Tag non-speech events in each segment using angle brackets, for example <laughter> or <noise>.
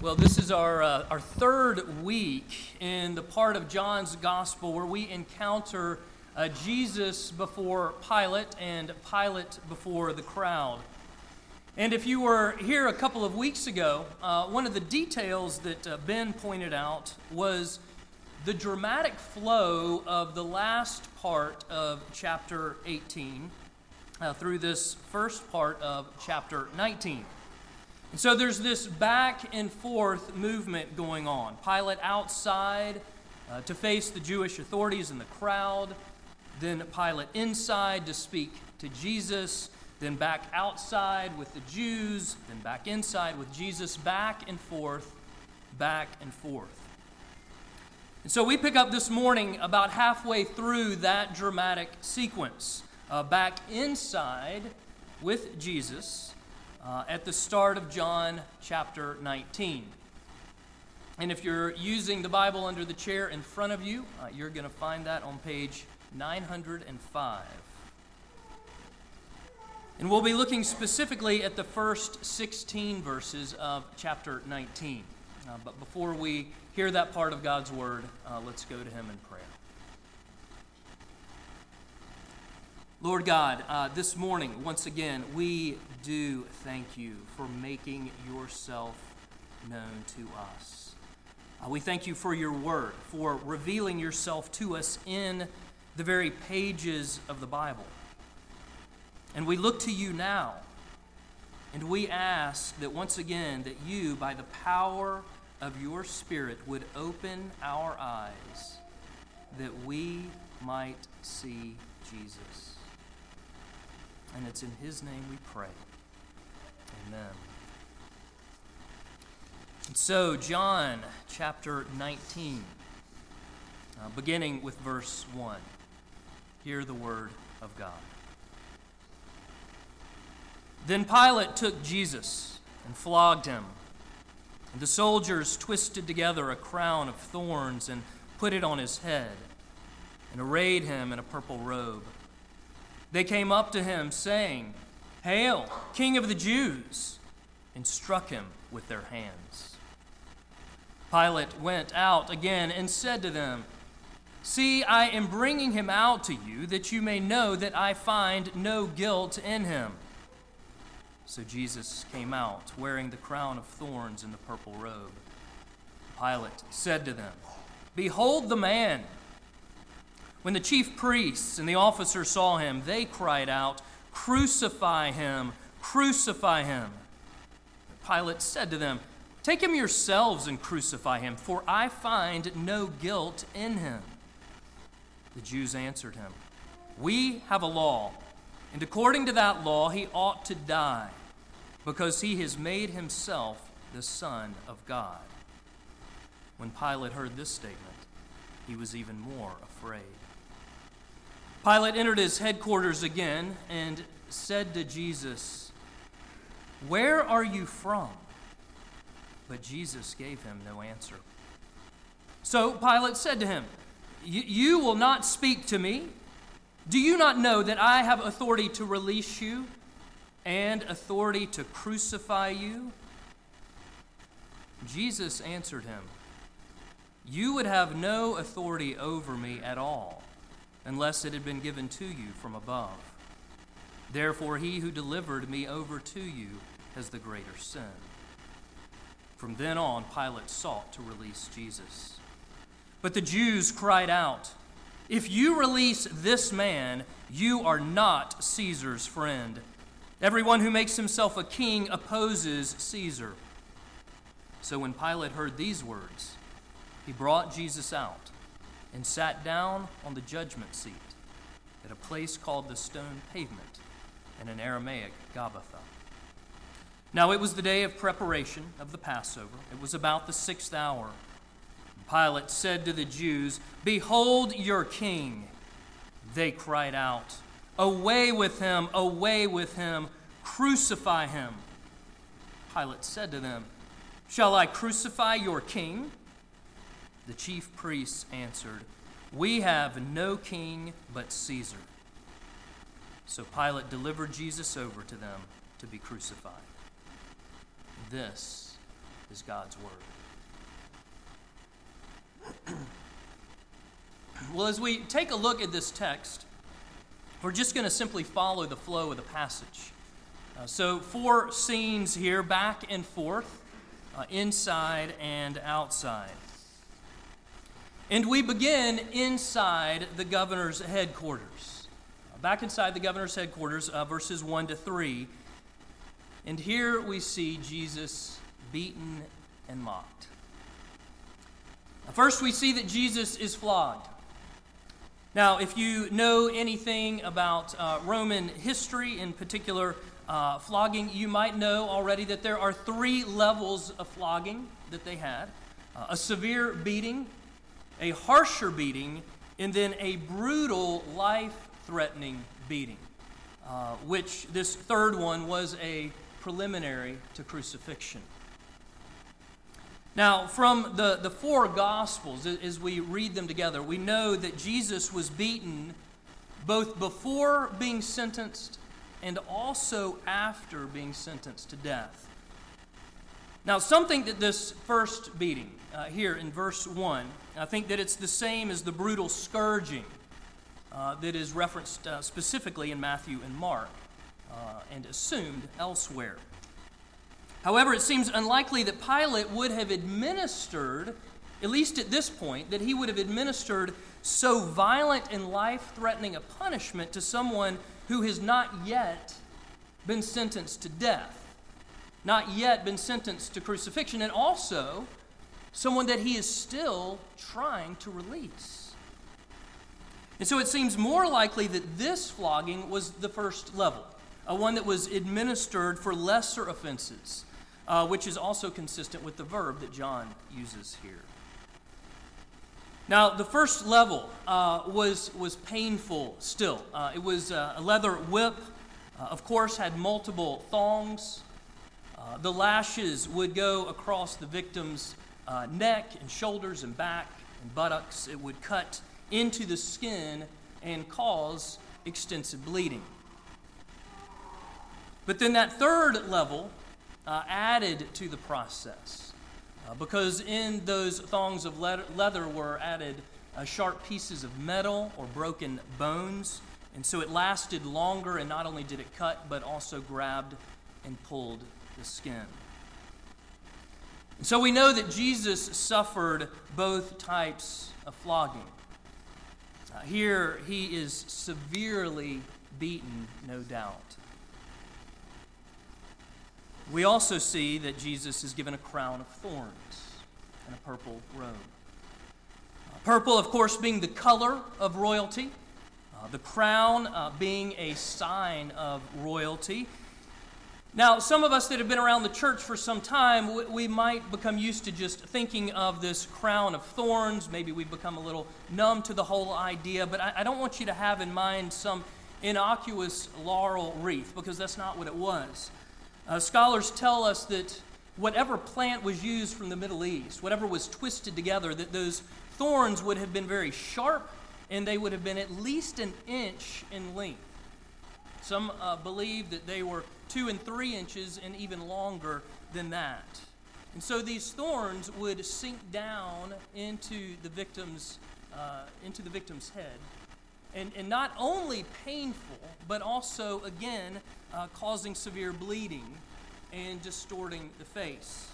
Well, this is our, uh, our third week in the part of John's gospel where we encounter uh, Jesus before Pilate and Pilate before the crowd. And if you were here a couple of weeks ago, uh, one of the details that uh, Ben pointed out was the dramatic flow of the last part of chapter 18 uh, through this first part of chapter 19. And so there's this back and forth movement going on. Pilate outside uh, to face the Jewish authorities and the crowd, then Pilate inside to speak to Jesus, then back outside with the Jews, then back inside with Jesus, back and forth, back and forth. And so we pick up this morning about halfway through that dramatic sequence, uh, back inside with Jesus uh, at the start of John chapter 19. And if you're using the Bible under the chair in front of you, uh, you're going to find that on page 905. And we'll be looking specifically at the first 16 verses of chapter 19. Uh, but before we hear that part of God's Word, uh, let's go to Him in prayer. Lord God, uh, this morning, once again, we do thank you for making yourself known to us. Uh, we thank you for your word, for revealing yourself to us in the very pages of the Bible. And we look to you now, and we ask that once again, that you, by the power of your Spirit, would open our eyes that we might see Jesus. And it's in His name we pray. Amen. And so, John chapter 19, uh, beginning with verse 1. Hear the word of God. Then Pilate took Jesus and flogged him. And the soldiers twisted together a crown of thorns and put it on his head, and arrayed him in a purple robe. They came up to him, saying, Hail, King of the Jews! and struck him with their hands. Pilate went out again and said to them, See, I am bringing him out to you that you may know that I find no guilt in him. So Jesus came out, wearing the crown of thorns and the purple robe. Pilate said to them, Behold the man! When the chief priests and the officers saw him, they cried out, Crucify him! Crucify him! Pilate said to them, Take him yourselves and crucify him, for I find no guilt in him. The Jews answered him, We have a law, and according to that law he ought to die, because he has made himself the Son of God. When Pilate heard this statement, he was even more afraid. Pilate entered his headquarters again and said to Jesus, Where are you from? But Jesus gave him no answer. So Pilate said to him, You will not speak to me? Do you not know that I have authority to release you and authority to crucify you? Jesus answered him, You would have no authority over me at all unless it had been given to you from above. Therefore, he who delivered me over to you has the greater sin. From then on, Pilate sought to release Jesus. But the Jews cried out, If you release this man, you are not Caesar's friend. Everyone who makes himself a king opposes Caesar. So when Pilate heard these words, he brought Jesus out and sat down on the judgment seat at a place called the stone pavement in an Aramaic Gabbatha. Now it was the day of preparation of the Passover. It was about the sixth hour. Pilate said to the Jews, Behold your king. They cried out, Away with him, away with him, crucify him. Pilate said to them, Shall I crucify your king? The chief priests answered, We have no king but Caesar. So Pilate delivered Jesus over to them to be crucified. This is God's Word. <clears throat> well, as we take a look at this text, we're just going to simply follow the flow of the passage. Uh, so, four scenes here, back and forth, uh, inside and outside. And we begin inside the governor's headquarters. Back inside the governor's headquarters, uh, verses 1 to 3. And here we see Jesus beaten and mocked. First, we see that Jesus is flogged. Now, if you know anything about uh, Roman history, in particular uh, flogging, you might know already that there are three levels of flogging that they had uh, a severe beating, a harsher beating, and then a brutal, life threatening beating, uh, which this third one was a preliminary to crucifixion. Now, from the, the four Gospels, as we read them together, we know that Jesus was beaten both before being sentenced and also after being sentenced to death. Now, something that this first beating uh, here in verse 1, I think that it's the same as the brutal scourging uh, that is referenced uh, specifically in Matthew and Mark uh, and assumed elsewhere. However, it seems unlikely that Pilate would have administered, at least at this point, that he would have administered so violent and life threatening a punishment to someone who has not yet been sentenced to death, not yet been sentenced to crucifixion, and also someone that he is still trying to release. And so it seems more likely that this flogging was the first level, a one that was administered for lesser offenses uh, which is also consistent with the verb that John uses here. Now, the first level uh, was, was painful still. Uh, it was uh, a leather whip, uh, of course, had multiple thongs. Uh, the lashes would go across the victim's neck and shoulders and back and buttocks. It would cut into the skin and cause extensive bleeding. But then that third level uh, added to the process. Uh, because in those thongs of leather were added uh, sharp pieces of metal or broken bones. And so it lasted longer, and not only did it cut, but also grabbed and pulled the skin. So we know that Jesus suffered both types of flogging. Uh, here he is severely beaten, no doubt. We also see that Jesus is given a crown of thorns and a purple robe. Uh, purple, of course, being the color of royalty, uh, the crown uh, being a sign of royalty. Now, some of us that have been around the church for some time, we, we might become used to just thinking of this crown of thorns. Maybe we've become a little numb to the whole idea, but I, I don't want you to have in mind some innocuous laurel wreath because that's not what it was. Uh, scholars tell us that whatever plant was used from the Middle East, whatever was twisted together, that those thorns would have been very sharp and they would have been at least an inch in length. Some uh, believe that they were two and three inches and even longer than that. And so these thorns would sink down into the victim's, uh, into the victim's head. And, and not only painful, but also, again, uh, causing severe bleeding and distorting the face.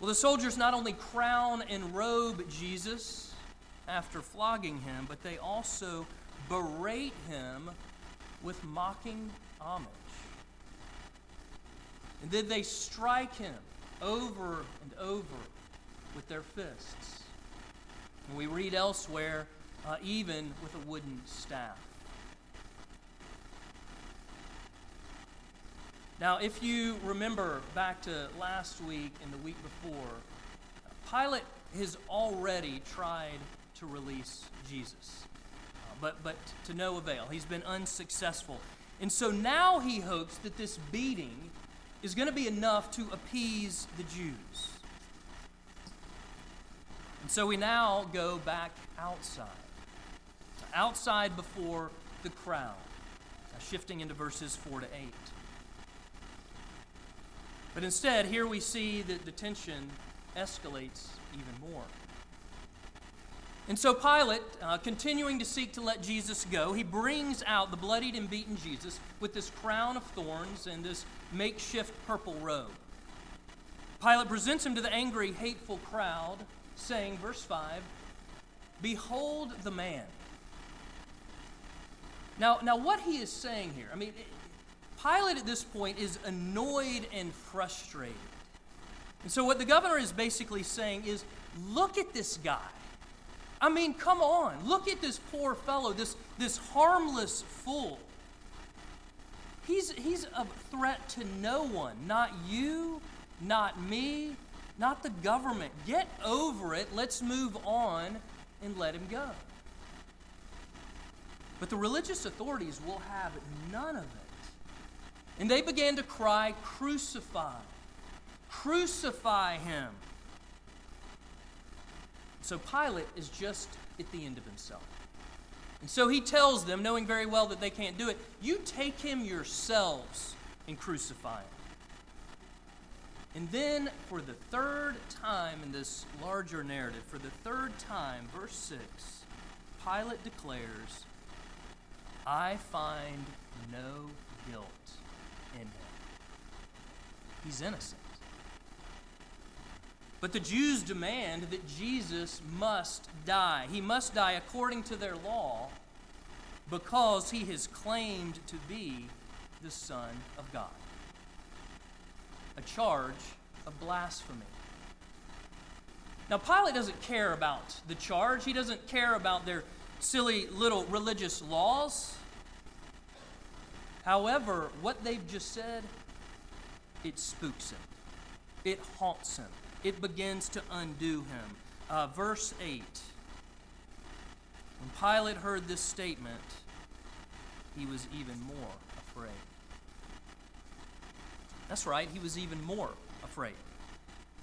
Well, the soldiers not only crown and robe Jesus after flogging him, but they also berate him with mocking homage. And then they strike him over and over with their fists. And we read elsewhere, uh, even with a wooden staff. Now, if you remember back to last week and the week before, Pilate has already tried to release Jesus, but, but to no avail. He's been unsuccessful. And so now he hopes that this beating is going to be enough to appease the Jews. And so we now go back outside, outside before the crowd, uh, shifting into verses 4 to 8. But instead, here we see that the tension escalates even more. And so Pilate, uh, continuing to seek to let Jesus go, he brings out the bloodied and beaten Jesus with this crown of thorns and this makeshift purple robe. Pilate presents him to the angry, hateful crowd, saying, verse 5, Behold the man. Now, now what he is saying here, I mean, Pilate at this point is annoyed and frustrated. And so, what the governor is basically saying is look at this guy. I mean, come on. Look at this poor fellow, this, this harmless fool. He's, he's a threat to no one, not you, not me, not the government. Get over it. Let's move on and let him go. But the religious authorities will have none of it. And they began to cry, Crucify! Crucify him! So Pilate is just at the end of himself. And so he tells them, knowing very well that they can't do it, You take him yourselves and crucify him. And then, for the third time in this larger narrative, for the third time, verse 6, Pilate declares, I find no guilt in him. He's innocent. But the Jews demand that Jesus must die. He must die according to their law because he has claimed to be the Son of God. A charge of blasphemy. Now, Pilate doesn't care about the charge, he doesn't care about their silly little religious laws. However, what they've just said, it spooks him, it haunts him it begins to undo him. Uh, verse 8 When Pilate heard this statement, he was even more afraid. That's right, he was even more afraid.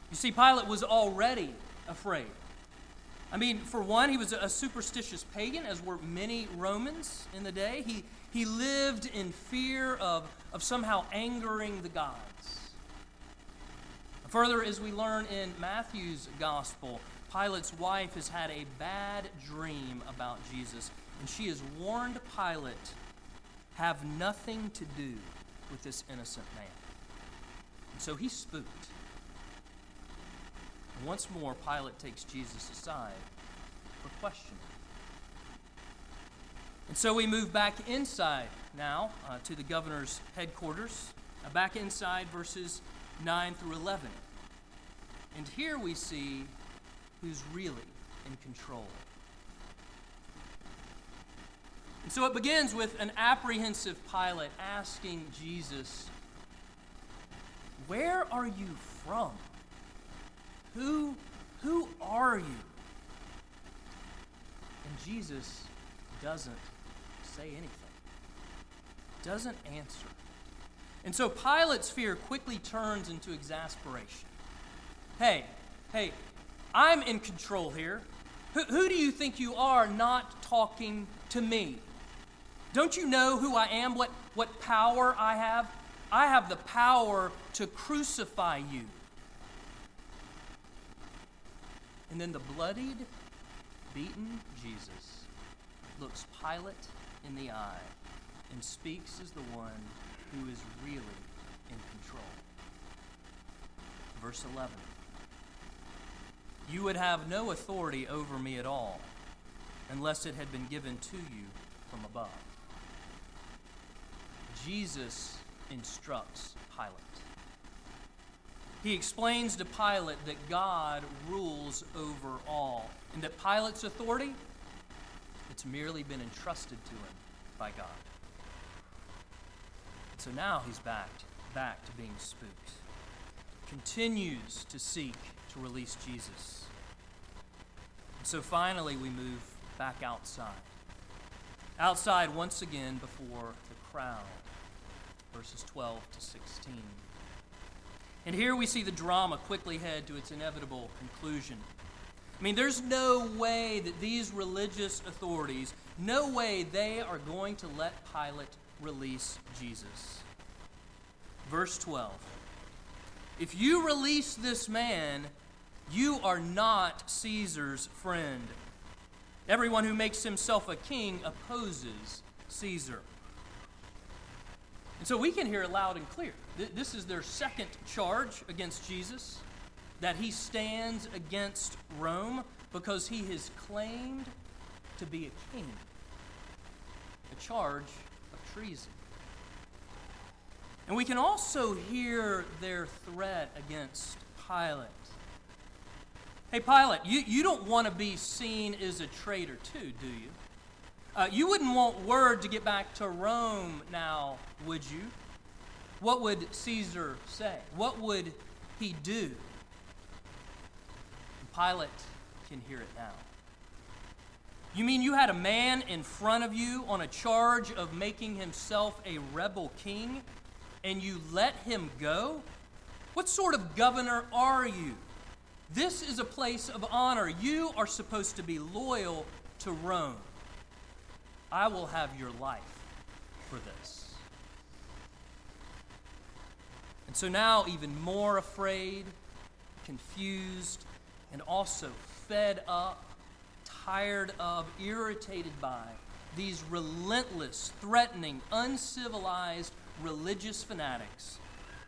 You see, Pilate was already afraid. I mean, for one, he was a superstitious pagan, as were many Romans in the day. He, he lived in fear of, of somehow angering the gods. Further, as we learn in Matthew's gospel, Pilate's wife has had a bad dream about Jesus, and she has warned Pilate, have nothing to do with this innocent man. And so he's spooked. Once more, Pilate takes Jesus aside for questioning. And so we move back inside now uh, to the governor's headquarters. Uh, back inside, verses 9 through 11. And here we see who's really in control. And so it begins with an apprehensive Pilate asking Jesus, Where are you from? Who, who are you? And Jesus doesn't say anything, doesn't answer. And so Pilate's fear quickly turns into exasperation. Hey, hey, I'm in control here. Who, who do you think you are not talking to me? Don't you know who I am, what, what power I have? I have the power to crucify you. And then the bloodied, beaten Jesus looks Pilate in the eye and speaks as the one who is really in control. Verse 11 You would have no authority over me at all unless it had been given to you from above. Jesus instructs Pilate. He explains to Pilate that God rules over all, and that Pilate's authority, it's merely been entrusted to him by God. So now he's back, back to being spooked. Continues to seek to release Jesus. And so finally we move back outside. Outside once again before the crowd. Verses 12 to 16. And here we see the drama quickly head to its inevitable conclusion. I mean, there's no way that these religious authorities, no way they are going to let Pilate release Jesus. Verse 12 If you release this man, you are not Caesar's friend. Everyone who makes himself a king opposes Caesar. And so we can hear it loud and clear. This is their second charge against Jesus that he stands against Rome because he has claimed to be a king. A charge treason. And we can also hear their threat against Pilate. Hey, Pilate, you, you don't want to be seen as a traitor, too, do you? Uh, you wouldn't want word to get back to Rome now, would you? What would Caesar say? What would he do? Pilate can hear it now. You mean you had a man in front of you on a charge of making himself a rebel king, and you let him go? What sort of governor are you? This is a place of honor. You are supposed to be loyal to Rome. I will have your life for this. And so now, even more afraid, confused, and also fed up, tired of, irritated by these relentless, threatening, uncivilized religious fanatics,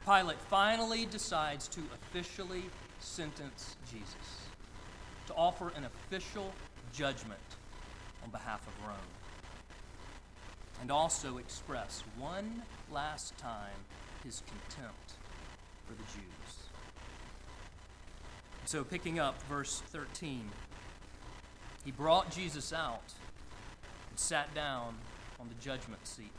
Pilate finally decides to officially sentence Jesus, to offer an official judgment on behalf of Rome, and also express one last time his contempt for the Jews. So, picking up verse 13, he brought Jesus out and sat down on the judgment seat.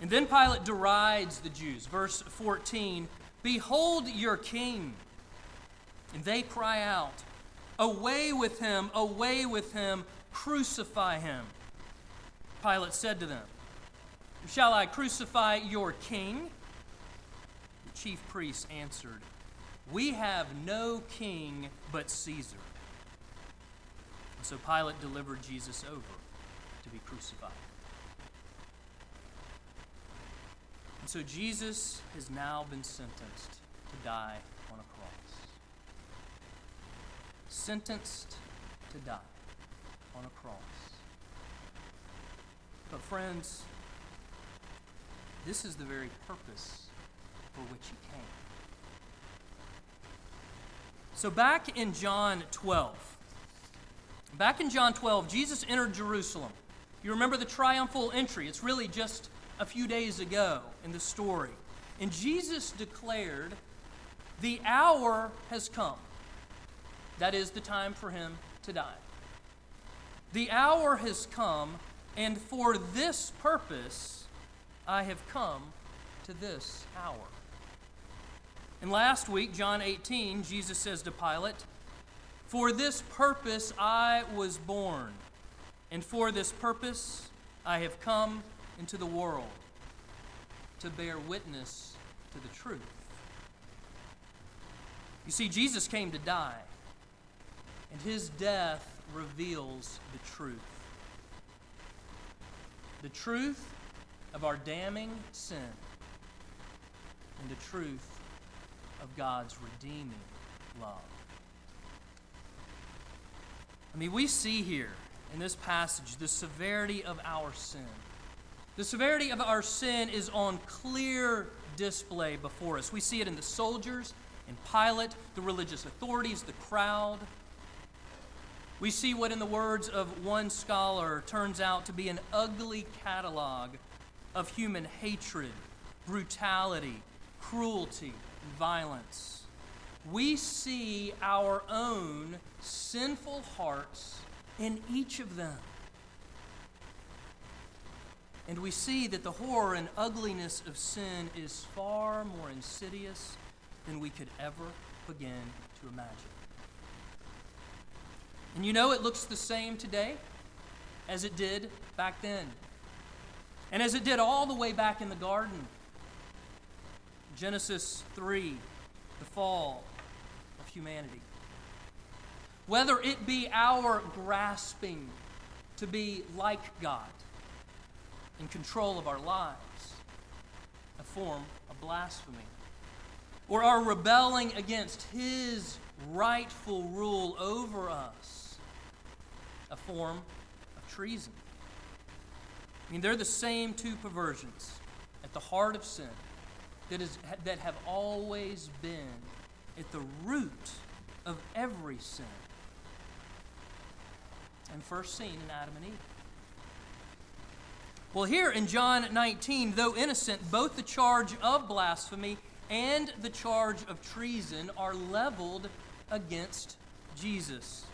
And then Pilate derides the Jews. Verse 14 Behold your king. And they cry out, Away with him, away with him, crucify him. Pilate said to them, Shall I crucify your king? The chief priests answered, we have no king but Caesar. And so Pilate delivered Jesus over to be crucified. And so Jesus has now been sentenced to die on a cross. Sentenced to die on a cross. But, friends, this is the very purpose for which he came. So, back in John 12, back in John 12, Jesus entered Jerusalem. You remember the triumphal entry. It's really just a few days ago in the story. And Jesus declared, The hour has come. That is the time for him to die. The hour has come, and for this purpose I have come to this hour. And last week, John 18, Jesus says to Pilate, For this purpose I was born, and for this purpose I have come into the world to bear witness to the truth. You see, Jesus came to die, and his death reveals the truth. The truth of our damning sin, and the truth of God's redeeming love. I mean, we see here in this passage the severity of our sin. The severity of our sin is on clear display before us. We see it in the soldiers, in Pilate, the religious authorities, the crowd. We see what, in the words of one scholar, turns out to be an ugly catalog of human hatred, brutality, cruelty, violence, we see our own sinful hearts in each of them. And we see that the horror and ugliness of sin is far more insidious than we could ever begin to imagine. And you know, it looks the same today as it did back then, and as it did all the way back in the garden Genesis 3, the fall humanity. Whether it be our grasping to be like God, in control of our lives, a form of blasphemy, or our rebelling against his rightful rule over us a form of treason. I mean, they're the same two perversions at the heart of sin that, is, that have always been at the root of every sin. And first seen in Adam and Eve. Well, here in John 19, though innocent, both the charge of blasphemy and the charge of treason are leveled against Jesus.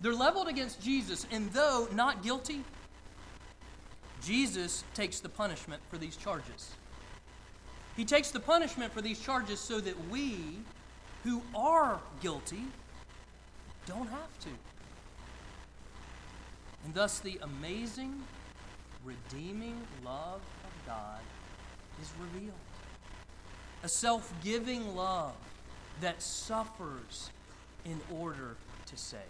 They're leveled against Jesus, and though not guilty, Jesus takes the punishment for these charges. He takes the punishment for these charges so that we, who are guilty, don't have to. And thus, the amazing, redeeming love of God is revealed. A self giving love that suffers in order to save.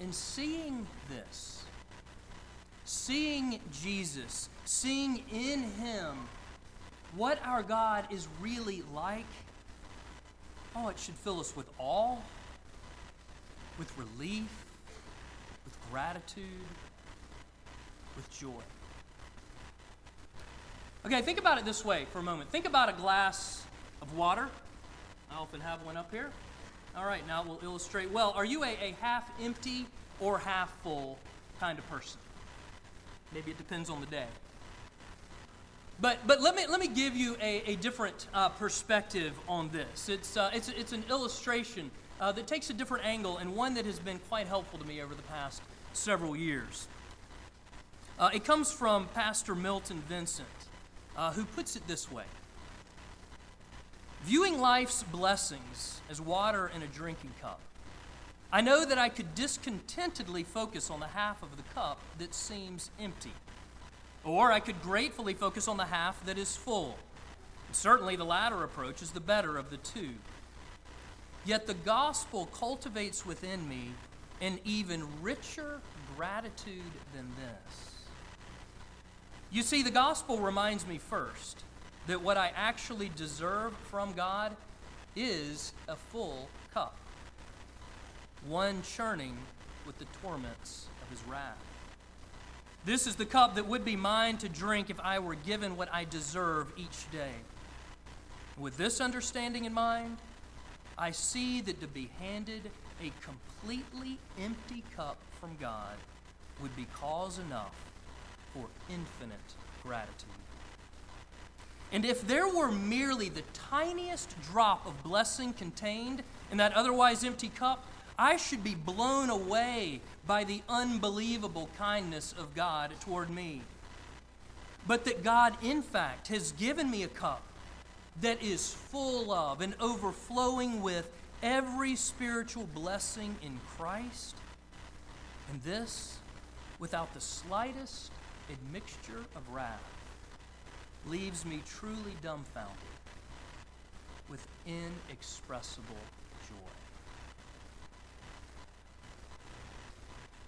In seeing this, seeing Jesus, seeing in Him what our God is really like, oh, it should fill us with awe, with relief, with gratitude, with joy. Okay, think about it this way for a moment. Think about a glass of water. I often have one up here. All right, now we'll illustrate. Well, are you a, a half empty or half full kind of person? Maybe it depends on the day. But, but let, me, let me give you a, a different uh, perspective on this. It's, uh, it's, it's an illustration uh, that takes a different angle and one that has been quite helpful to me over the past several years. Uh, it comes from Pastor Milton Vincent uh, who puts it this way Viewing life's blessings as water in a drinking cup, I know that I could discontentedly focus on the half of the cup that seems empty. Or I could gratefully focus on the half that is full. Certainly, the latter approach is the better of the two. Yet the gospel cultivates within me an even richer gratitude than this. You see, the gospel reminds me first that what I actually deserve from God is a full cup, one churning with the torments of his wrath. This is the cup that would be mine to drink if I were given what I deserve each day. With this understanding in mind, I see that to be handed a completely empty cup from God would be cause enough for infinite gratitude. And if there were merely the tiniest drop of blessing contained in that otherwise empty cup, I should be blown away by the unbelievable kindness of God toward me. But that God, in fact, has given me a cup that is full of and overflowing with every spiritual blessing in Christ, and this without the slightest admixture of wrath leaves me truly dumbfounded with inexpressible joy.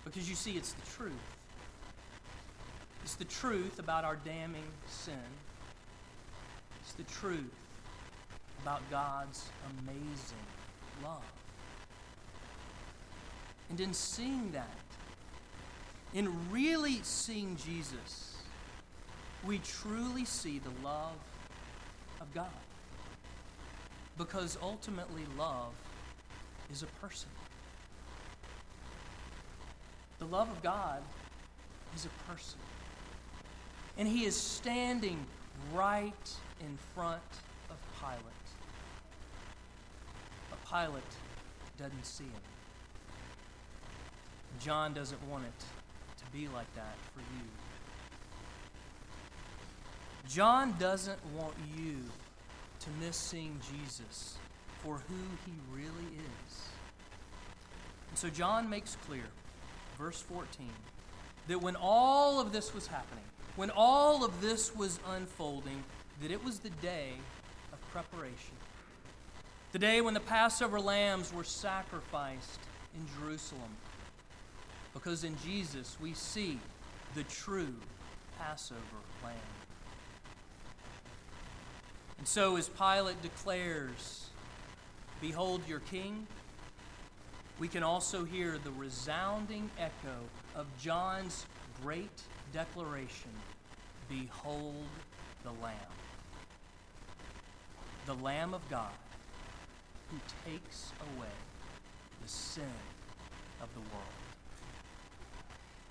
Because you see, it's the truth. It's the truth about our damning sin. It's the truth about God's amazing love. And in seeing that, in really seeing Jesus, we truly see the love of God. Because ultimately, love is a person. Love of God is a person. And he is standing right in front of Pilate. But Pilate doesn't see him. John doesn't want it to be like that for you. John doesn't want you to miss seeing Jesus for who he really is. And so John makes clear, verse 14, that when all of this was happening, when all of this was unfolding, that it was the day of preparation. The day when the Passover lambs were sacrificed in Jerusalem. Because in Jesus we see the true Passover lamb. And so, as Pilate declares, Behold your king, we can also hear the resounding echo of John's great declaration Behold the Lamb. The Lamb of God who takes away the sin of the world.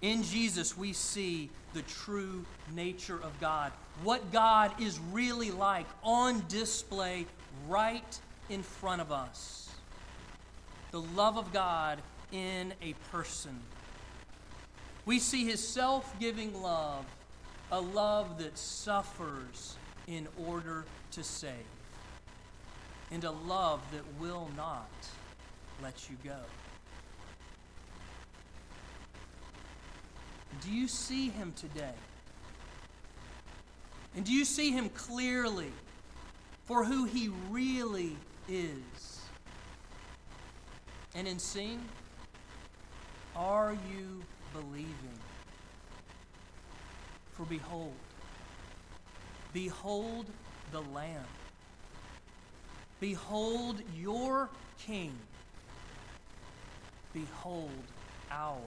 In Jesus, we see the true nature of God, what God is really like on display right in front of us. The love of God in a person. We see his self giving love, a love that suffers in order to save, and a love that will not let you go. Do you see him today? And do you see him clearly for who he really is? And in seeing, are you believing? For behold, behold the Lamb. Behold your King. Behold our